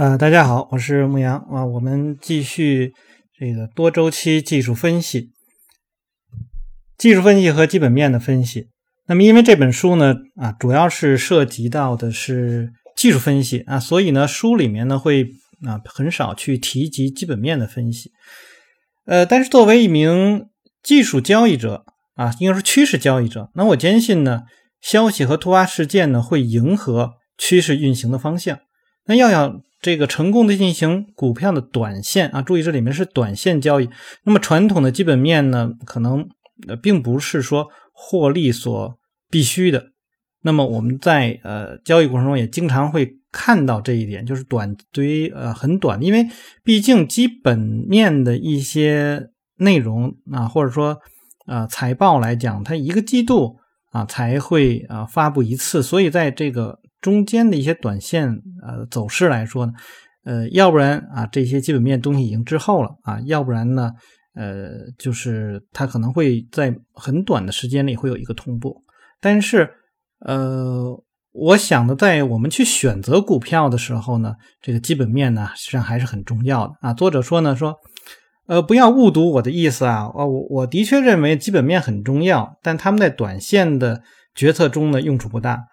呃，大家好，我是牧羊啊。我们继续这个多周期技术分析、技术分析和基本面的分析。那么，因为这本书呢啊，主要是涉及到的是技术分析啊，所以呢，书里面呢会啊很少去提及基本面的分析。呃，但是作为一名技术交易者啊，应该说趋势交易者，那我坚信呢，消息和突发事件呢会迎合趋势运行的方向。那要要这个成功的进行股票的短线啊，注意这里面是短线交易。那么传统的基本面呢，可能呃并不是说获利所必须的。那么我们在呃交易过程中也经常会看到这一点，就是短对于呃很短，因为毕竟基本面的一些内容啊，或者说呃财报来讲，它一个季度啊才会啊发布一次，所以在这个。中间的一些短线呃走势来说呢，呃，要不然啊这些基本面东西已经滞后了啊，要不然呢，呃，就是它可能会在很短的时间里会有一个同步。但是呃，我想的在我们去选择股票的时候呢，这个基本面呢实际上还是很重要的啊。作者说呢说，呃，不要误读我的意思啊，我我的确认为基本面很重要，但他们在短线的决策中呢用处不大。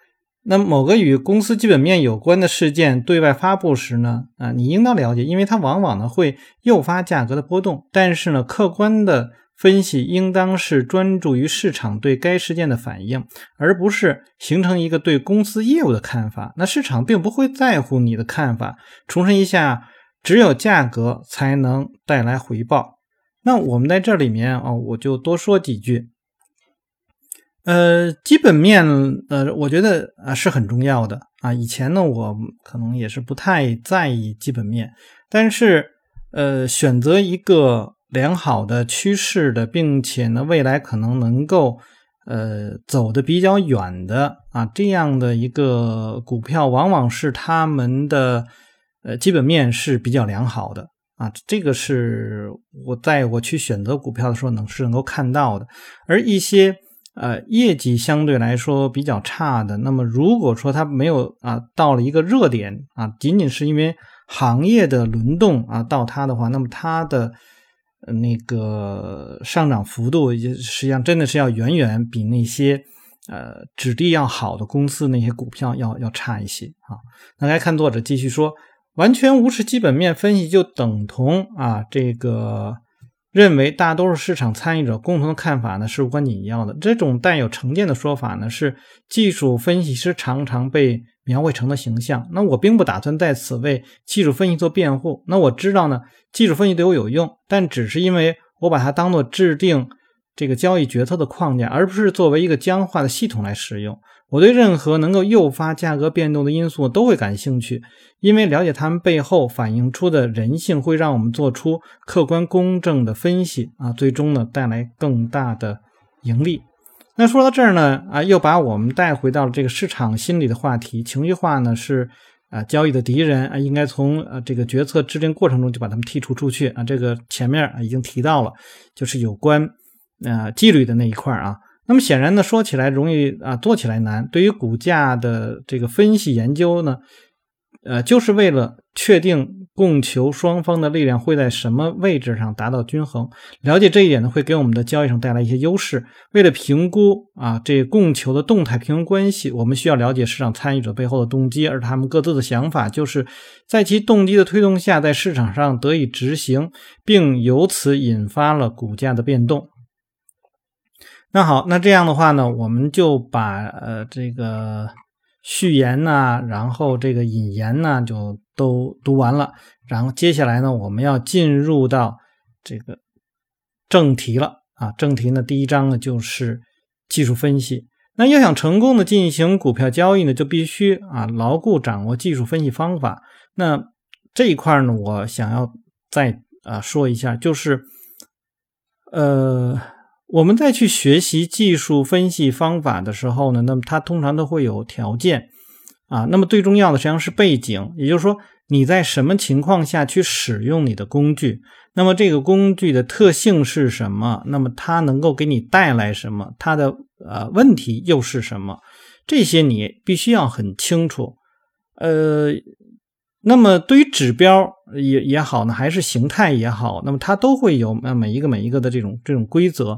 那某个与公司基本面有关的事件对外发布时呢，啊，你应当了解，因为它往往呢会诱发价格的波动。但是呢，客观的分析应当是专注于市场对该事件的反应，而不是形成一个对公司业务的看法。那市场并不会在乎你的看法。重申一下，只有价格才能带来回报。那我们在这里面啊，我就多说几句。呃，基本面，呃，我觉得啊是很重要的啊。以前呢，我可能也是不太在意基本面，但是，呃，选择一个良好的趋势的，并且呢，未来可能能够呃走的比较远的啊，这样的一个股票，往往是他们的呃基本面是比较良好的啊。这个是我在我去选择股票的时候能是能够看到的，而一些。呃，业绩相对来说比较差的，那么如果说它没有啊到了一个热点啊，仅仅是因为行业的轮动啊到它的话，那么它的那个上涨幅度，实际上真的是要远远比那些呃质地要好的公司那些股票要要差一些啊。那来看作者继续说，完全无视基本面分析就等同啊这个。认为大多数市场参与者共同的看法呢是无关紧要的。这种带有成见的说法呢，是技术分析师常常被描绘成的形象。那我并不打算在此为技术分析做辩护。那我知道呢，技术分析对我有用，但只是因为我把它当做制定这个交易决策的框架，而不是作为一个僵化的系统来使用。我对任何能够诱发价格变动的因素都会感兴趣，因为了解它们背后反映出的人性，会让我们做出客观公正的分析啊，最终呢带来更大的盈利。那说到这儿呢，啊，又把我们带回到了这个市场心理的话题。情绪化呢是啊交易的敌人啊，应该从呃这个决策制定过程中就把他们剔除出去啊。这个前面啊已经提到了，就是有关啊纪律的那一块啊。那么显然呢，说起来容易啊，做起来难。对于股价的这个分析研究呢，呃，就是为了确定供求双方的力量会在什么位置上达到均衡。了解这一点呢，会给我们的交易上带来一些优势。为了评估啊，这供求的动态平衡关系，我们需要了解市场参与者背后的动机，而他们各自的想法就是在其动机的推动下，在市场上得以执行，并由此引发了股价的变动。那好，那这样的话呢，我们就把呃这个序言呢，然后这个引言呢，就都读完了。然后接下来呢，我们要进入到这个正题了啊。正题呢，第一章呢就是技术分析。那要想成功的进行股票交易呢，就必须啊牢固掌握技术分析方法。那这一块呢，我想要再啊说一下，就是呃。我们在去学习技术分析方法的时候呢，那么它通常都会有条件啊。那么最重要的实际上是背景，也就是说你在什么情况下去使用你的工具，那么这个工具的特性是什么？那么它能够给你带来什么？它的呃问题又是什么？这些你必须要很清楚。呃，那么对于指标也也好呢，还是形态也好，那么它都会有呃每一个每一个的这种这种规则，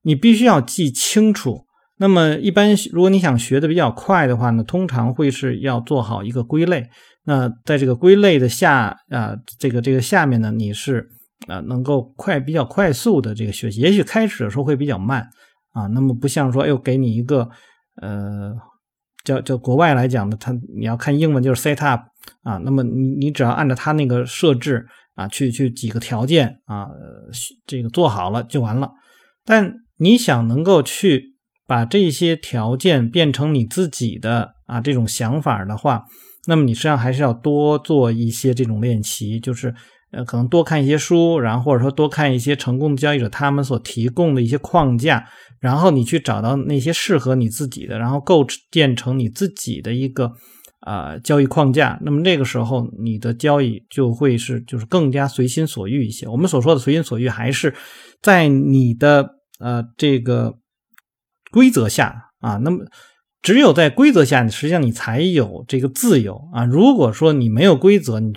你必须要记清楚。那么一般如果你想学的比较快的话呢，通常会是要做好一个归类。那在这个归类的下啊，这个这个下面呢，你是啊能够快比较快速的这个学习。也许开始的时候会比较慢啊，那么不像说，哎呦，给你一个呃。叫叫国外来讲的，他你要看英文就是 set up 啊，那么你你只要按照他那个设置啊，去去几个条件啊，这个做好了就完了。但你想能够去把这些条件变成你自己的啊这种想法的话，那么你实际上还是要多做一些这种练习，就是呃可能多看一些书，然后或者说多看一些成功的交易者他们所提供的一些框架。然后你去找到那些适合你自己的，然后构建成你自己的一个啊交易框架。那么这个时候你的交易就会是就是更加随心所欲一些。我们所说的随心所欲，还是在你的呃这个规则下啊。那么只有在规则下，实际上你才有这个自由啊。如果说你没有规则，你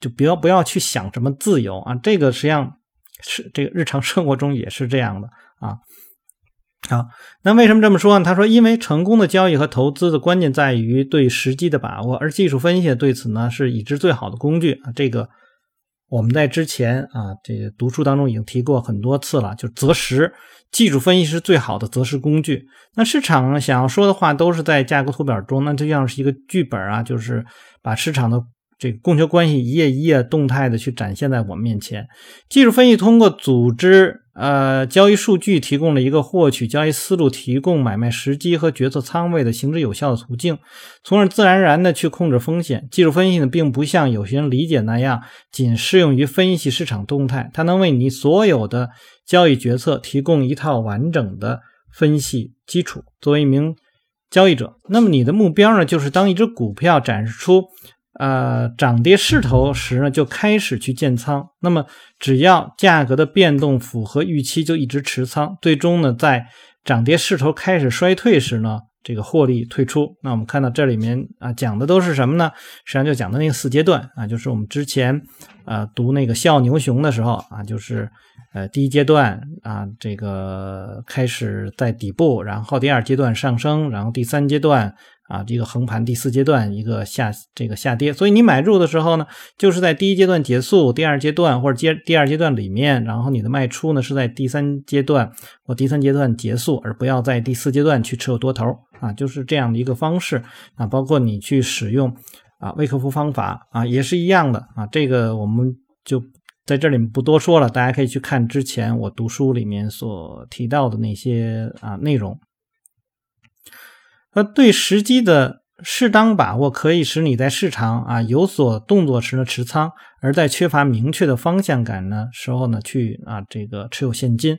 就不要不要去想什么自由啊。这个实际上是这个日常生活中也是这样的啊。好，那为什么这么说呢？他说，因为成功的交易和投资的关键在于对时机的把握，而技术分析对此呢是已知最好的工具啊。这个我们在之前啊这个读书当中已经提过很多次了，就择时，技术分析是最好的择时工具。那市场想要说的话都是在价格图表中，那就像是一个剧本啊，就是把市场的。这个供求关系一页一页动态的去展现在我们面前。技术分析通过组织呃交易数据，提供了一个获取交易思路、提供买卖时机和决策仓位的行之有效的途径，从而自然而然的去控制风险。技术分析呢，并不像有些人理解那样，仅适用于分析市场动态，它能为你所有的交易决策提供一套完整的分析基础。作为一名交易者，那么你的目标呢，就是当一只股票展示出。呃，涨跌势头时呢，就开始去建仓。那么，只要价格的变动符合预期，就一直持仓。最终呢，在涨跌势头开始衰退时呢，这个获利退出。那我们看到这里面啊，讲的都是什么呢？实际上就讲的那个四阶段啊，就是我们之前呃读那个笑牛熊的时候啊，就是呃第一阶段啊，这个开始在底部，然后第二阶段上升，然后第三阶段。啊，一个横盘第四阶段一个下这个下跌，所以你买入的时候呢，就是在第一阶段结束，第二阶段或者阶第二阶段里面，然后你的卖出呢是在第三阶段或第三阶段结束，而不要在第四阶段去持有多头啊，就是这样的一个方式啊。包括你去使用啊威克夫方法啊，也是一样的啊。这个我们就在这里不多说了，大家可以去看之前我读书里面所提到的那些啊内容。那对时机的适当把握，可以使你在市场啊有所动作时呢持仓，而在缺乏明确的方向感呢时候呢去啊这个持有现金。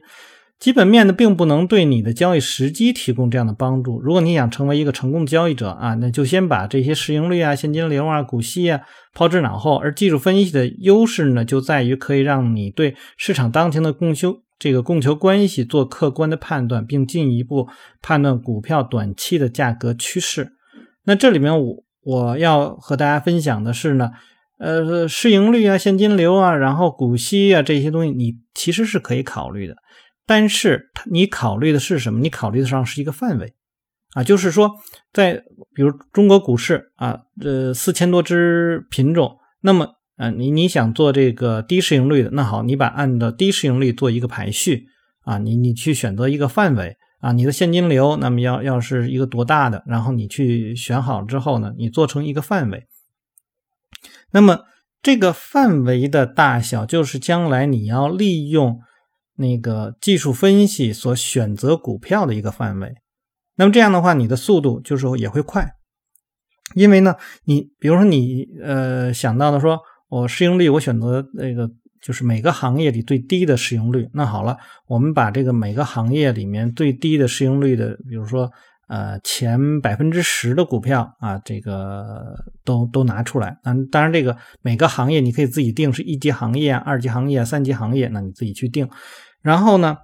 基本面呢并不能对你的交易时机提供这样的帮助。如果你想成为一个成功的交易者啊，那就先把这些市盈率啊、现金流啊、股息啊抛之脑后。而技术分析的优势呢，就在于可以让你对市场当前的供求。这个供求关系做客观的判断，并进一步判断股票短期的价格趋势。那这里面我我要和大家分享的是呢，呃，市盈率啊、现金流啊、然后股息啊这些东西，你其实是可以考虑的。但是你考虑的是什么？你考虑的上是一个范围啊，就是说，在比如中国股市啊，呃，四千多只品种，那么。啊，你你想做这个低市盈率的，那好，你把按照低市盈率做一个排序啊，你你去选择一个范围啊，你的现金流那么要要是一个多大的，然后你去选好之后呢，你做成一个范围，那么这个范围的大小就是将来你要利用那个技术分析所选择股票的一个范围，那么这样的话，你的速度就是也会快，因为呢，你比如说你呃想到的说。我市盈率，我选择那个就是每个行业里最低的市盈率。那好了，我们把这个每个行业里面最低的市盈率的，比如说呃前百分之十的股票啊，这个都都拿出来。嗯，当然这个每个行业你可以自己定，是一级行业、二级行业、三级行业，那你自己去定。然后呢，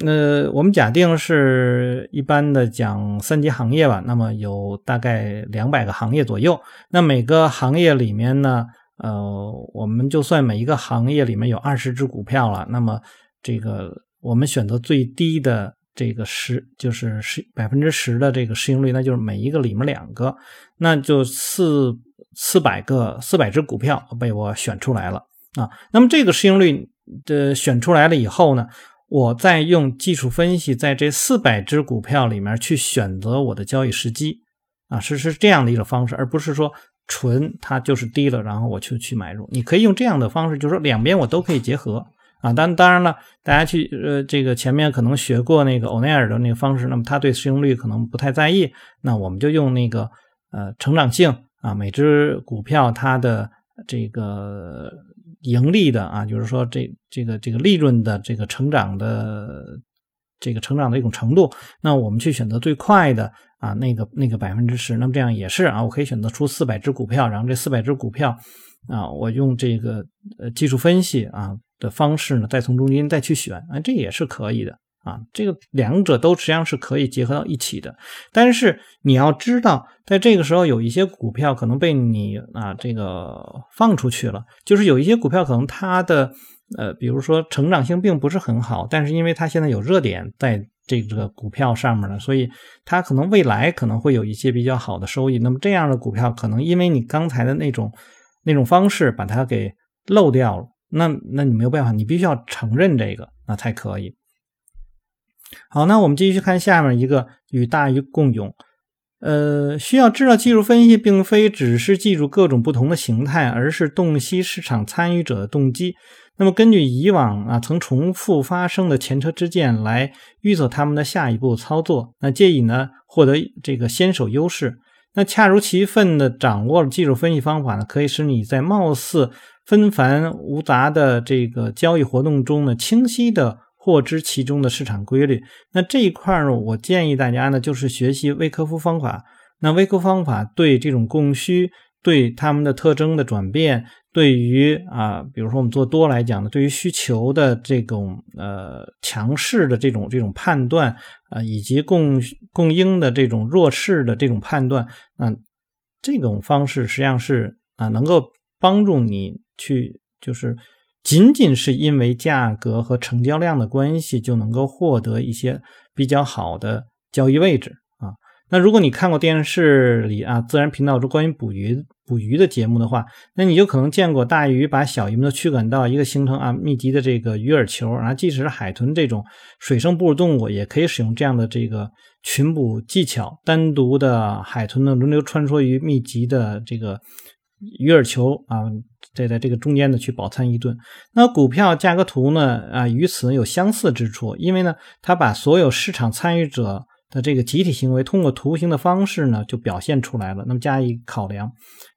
那我们假定是一般的讲三级行业吧，那么有大概两百个行业左右。那每个行业里面呢，呃，我们就算每一个行业里面有二十只股票了，那么这个我们选择最低的这个十，就是十百分之十的这个市盈率，那就是每一个里面两个，那就四四百个四百只股票被我选出来了啊。那么这个市盈率的选出来了以后呢？我再用技术分析，在这四百只股票里面去选择我的交易时机，啊，是是这样的一种方式，而不是说纯它就是低了，然后我就去买入。你可以用这样的方式，就是说两边我都可以结合啊。当当然了，大家去呃这个前面可能学过那个欧奈尔的那个方式，那么他对市盈率可能不太在意，那我们就用那个呃成长性啊，每只股票它的这个。盈利的啊，就是说这这个这个利润的这个成长的这个成长的一种程度，那我们去选择最快的啊那个那个百分之十，那么这样也是啊，我可以选择出四百只股票，然后这四百只股票啊，我用这个呃技术分析啊的方式呢，再从中间再去选啊，这也是可以的。啊，这个两者都实际上是可以结合到一起的，但是你要知道，在这个时候有一些股票可能被你啊这个放出去了，就是有一些股票可能它的呃，比如说成长性并不是很好，但是因为它现在有热点在这个股票上面呢，所以它可能未来可能会有一些比较好的收益。那么这样的股票可能因为你刚才的那种那种方式把它给漏掉了，那那你没有办法，你必须要承认这个，那才可以。好，那我们继续看下面一个与大鱼共泳。呃，需要知道技术分析并非只是记住各种不同的形态，而是洞悉市场参与者的动机。那么根据以往啊曾重复发生的前车之鉴来预测他们的下一步操作，那借以呢获得这个先手优势。那恰如其分的掌握了技术分析方法呢，可以使你在貌似纷繁无杂的这个交易活动中呢清晰的。获知其中的市场规律，那这一块呢，我建议大家呢，就是学习威科夫方法。那威科夫方法对这种供需、对他们的特征的转变，对于啊，比如说我们做多来讲呢，对于需求的这种呃强势的这种这种判断啊，以及供供应的这种弱势的这种判断，啊，这种方式实际上是啊，能够帮助你去就是。仅仅是因为价格和成交量的关系，就能够获得一些比较好的交易位置啊。那如果你看过电视里啊自然频道中关于捕鱼捕鱼的节目的话，那你就可能见过大鱼把小鱼们都驱赶到一个形成啊密集的这个鱼饵球，然后即使是海豚这种水生哺乳动物，也可以使用这样的这个群捕技巧，单独的海豚呢轮流穿梭于密集的这个。鱼饵球啊，在在这个中间呢去饱餐一顿。那股票价格图呢啊，与此有相似之处，因为呢，它把所有市场参与者的这个集体行为通过图形的方式呢就表现出来了。那么加以考量，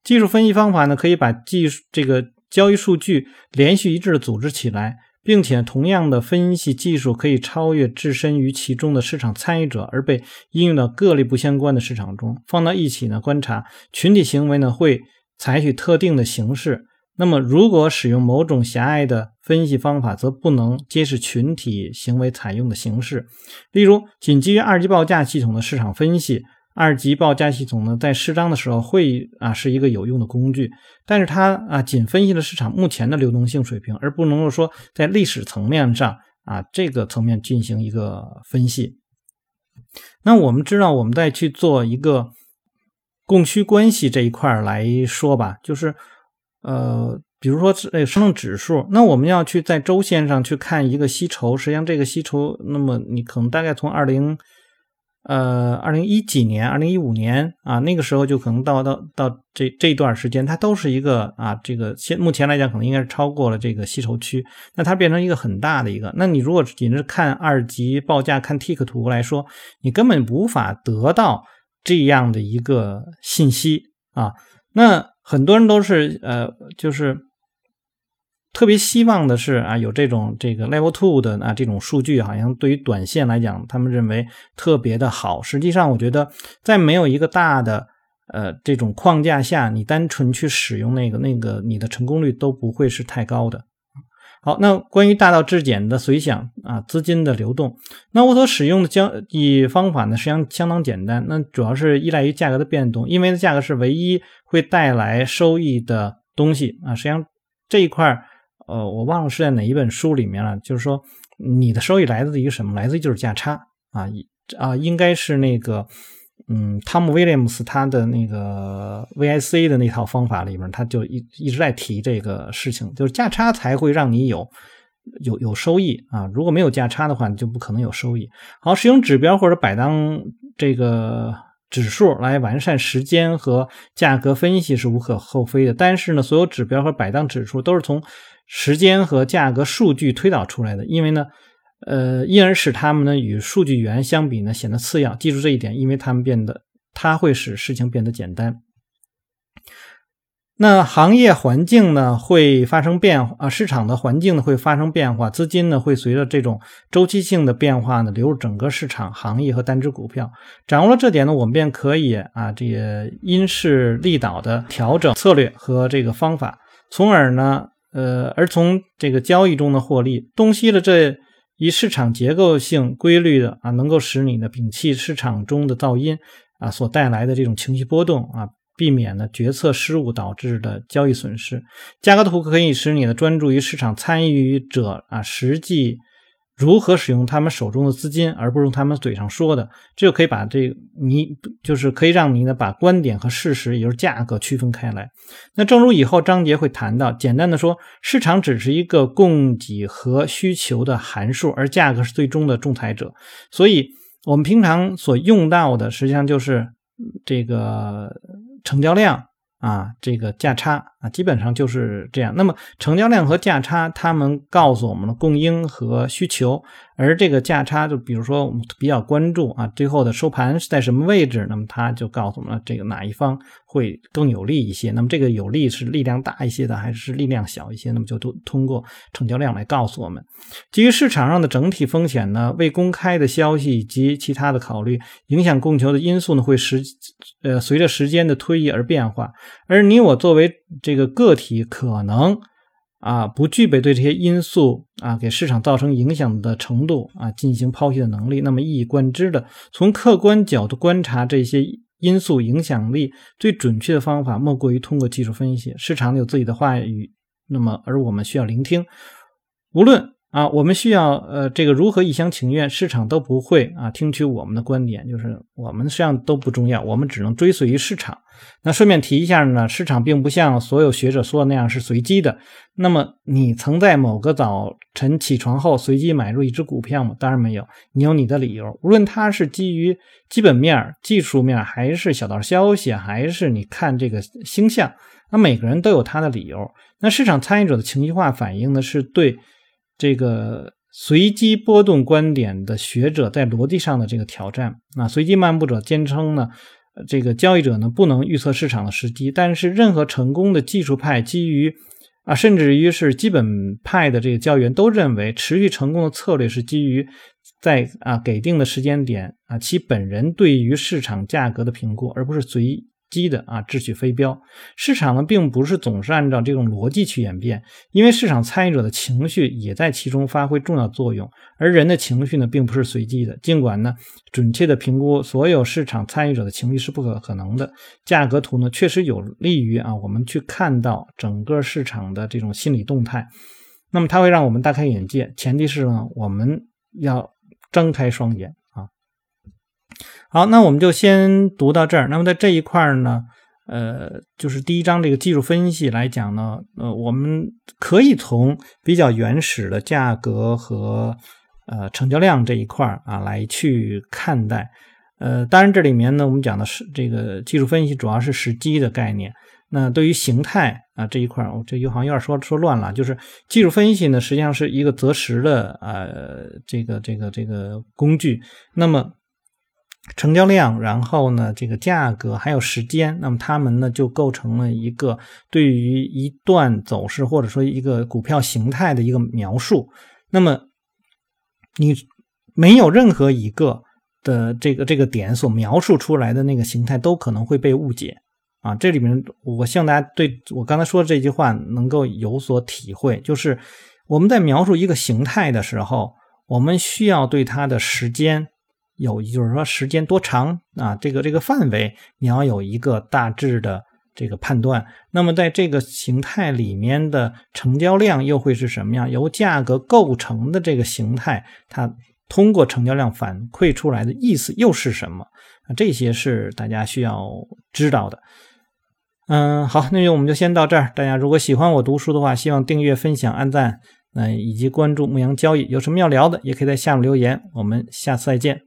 技术分析方法呢可以把技术这个交易数据连续一致的组织起来，并且同样的分析技术可以超越置身于其中的市场参与者，而被应用到各类不相关的市场中。放到一起呢观察群体行为呢会。采取特定的形式，那么如果使用某种狭隘的分析方法，则不能揭示群体行为采用的形式。例如，仅基于二级报价系统的市场分析，二级报价系统呢，在适当的时候会啊是一个有用的工具，但是它啊仅分析了市场目前的流动性水平，而不能够说在历史层面上啊这个层面进行一个分析。那我们知道，我们再去做一个。供需关系这一块来说吧，就是，呃，比如说那个生动指数，那我们要去在周线上去看一个吸筹，实际上这个吸筹，那么你可能大概从二零，呃，二零一几年、二零一五年啊，那个时候就可能到到到这这段时间，它都是一个啊，这个现目前来讲可能应该是超过了这个吸筹区，那它变成一个很大的一个，那你如果仅是看二级报价、看 Tick 图来说，你根本无法得到。这样的一个信息啊，那很多人都是呃，就是特别希望的是啊，有这种这个 level two 的啊这种数据，好像对于短线来讲，他们认为特别的好。实际上，我觉得在没有一个大的呃这种框架下，你单纯去使用那个那个，你的成功率都不会是太高的。好，那关于大道至简的随想啊，资金的流动，那我所使用的交易方法呢，实际上相当简单，那主要是依赖于价格的变动，因为，价格是唯一会带来收益的东西啊。实际上这一块儿呃，我忘了是在哪一本书里面了，就是说你的收益来自于什么？来自于就是价差啊，啊，应该是那个。嗯，汤姆威廉姆斯他的那个 VIC 的那套方法里面，他就一一直在提这个事情，就是价差才会让你有有有收益啊。如果没有价差的话，你就不可能有收益。好，使用指标或者摆当这个指数来完善时间和价格分析是无可厚非的。但是呢，所有指标和摆当指数都是从时间和价格数据推导出来的，因为呢。呃，因而使他们呢与数据源相比呢显得次要。记住这一点，因为他们变得，它会使事情变得简单。那行业环境呢会发生变化啊，市场的环境呢会发生变化，资金呢会随着这种周期性的变化呢流入整个市场行业和单只股票。掌握了这点呢，我们便可以啊这个因势利导的调整策略和这个方法，从而呢呃而从这个交易中的获利，洞悉了这。以市场结构性规律的啊，能够使你呢摒弃市场中的噪音啊所带来的这种情绪波动啊，避免呢决策失误导致的交易损失。价格图可以使你呢专注于市场参与者啊实际。如何使用他们手中的资金，而不是用他们嘴上说的，这就可以把这你就是可以让你呢把观点和事实，也就是价格区分开来。那正如以后章节会谈到，简单的说，市场只是一个供给和需求的函数，而价格是最终的仲裁者。所以，我们平常所用到的，实际上就是这个成交量。啊，这个价差啊，基本上就是这样。那么成交量和价差，他们告诉我们了供应和需求。而这个价差，就比如说我们比较关注啊，最后的收盘是在什么位置？那么它就告诉我们了这个哪一方会更有利一些。那么这个有利是力量大一些的，还是力量小一些？那么就都通过成交量来告诉我们。基于市场上的整体风险呢，未公开的消息以及其他的考虑，影响供求的因素呢，会时呃随着时间的推移而变化。而你我作为这个个体，可能。啊，不具备对这些因素啊给市场造成影响的程度啊进行剖析的能力。那么一以贯之的从客观角度观察这些因素影响力，最准确的方法莫过于通过技术分析。市场有自己的话语，那么而我们需要聆听。无论。啊，我们需要呃，这个如何一厢情愿，市场都不会啊听取我们的观点，就是我们实际上都不重要，我们只能追随于市场。那顺便提一下呢，市场并不像所有学者说的那样是随机的。那么你曾在某个早晨起床后随机买入一只股票吗？当然没有，你有你的理由。无论它是基于基本面、技术面，还是小道消息，还是你看这个星象，那每个人都有他的理由。那市场参与者的情绪化反应呢，是对。这个随机波动观点的学者在逻辑上的这个挑战啊，随机漫步者坚称呢，这个交易者呢不能预测市场的时机，但是任何成功的技术派基于啊，甚至于是基本派的这个交易员都认为，持续成功的策略是基于在啊给定的时间点啊，其本人对于市场价格的评估，而不是随意。机的啊，秩序飞镖市场呢，并不是总是按照这种逻辑去演变，因为市场参与者的情绪也在其中发挥重要作用，而人的情绪呢，并不是随机的。尽管呢，准确的评估所有市场参与者的情绪是不可可能的，价格图呢，确实有利于啊，我们去看到整个市场的这种心理动态。那么它会让我们大开眼界，前提是呢，我们要睁开双眼。好，那我们就先读到这儿。那么在这一块儿呢，呃，就是第一章这个技术分析来讲呢，呃，我们可以从比较原始的价格和呃成交量这一块儿啊来去看待。呃，当然这里面呢，我们讲的是这个技术分析主要是时机的概念。那对于形态啊这一块，我这又好像有点说说乱了。就是技术分析呢，实际上是一个择时的呃这个这个这个工具。那么成交量，然后呢，这个价格还有时间，那么它们呢就构成了一个对于一段走势或者说一个股票形态的一个描述。那么你没有任何一个的这个这个点所描述出来的那个形态都可能会被误解啊！这里面我希望大家对我刚才说的这句话能够有所体会，就是。我们在描述一个形态的时候，我们需要对它的时间有，就是说时间多长啊，这个这个范围你要有一个大致的这个判断。那么在这个形态里面的成交量又会是什么样？由价格构成的这个形态，它通过成交量反馈出来的意思又是什么？这些是大家需要知道的。嗯，好，那就我们就先到这儿。大家如果喜欢我读书的话，希望订阅、分享、按赞，那以及关注牧羊交易。有什么要聊的，也可以在下面留言。我们下次再见。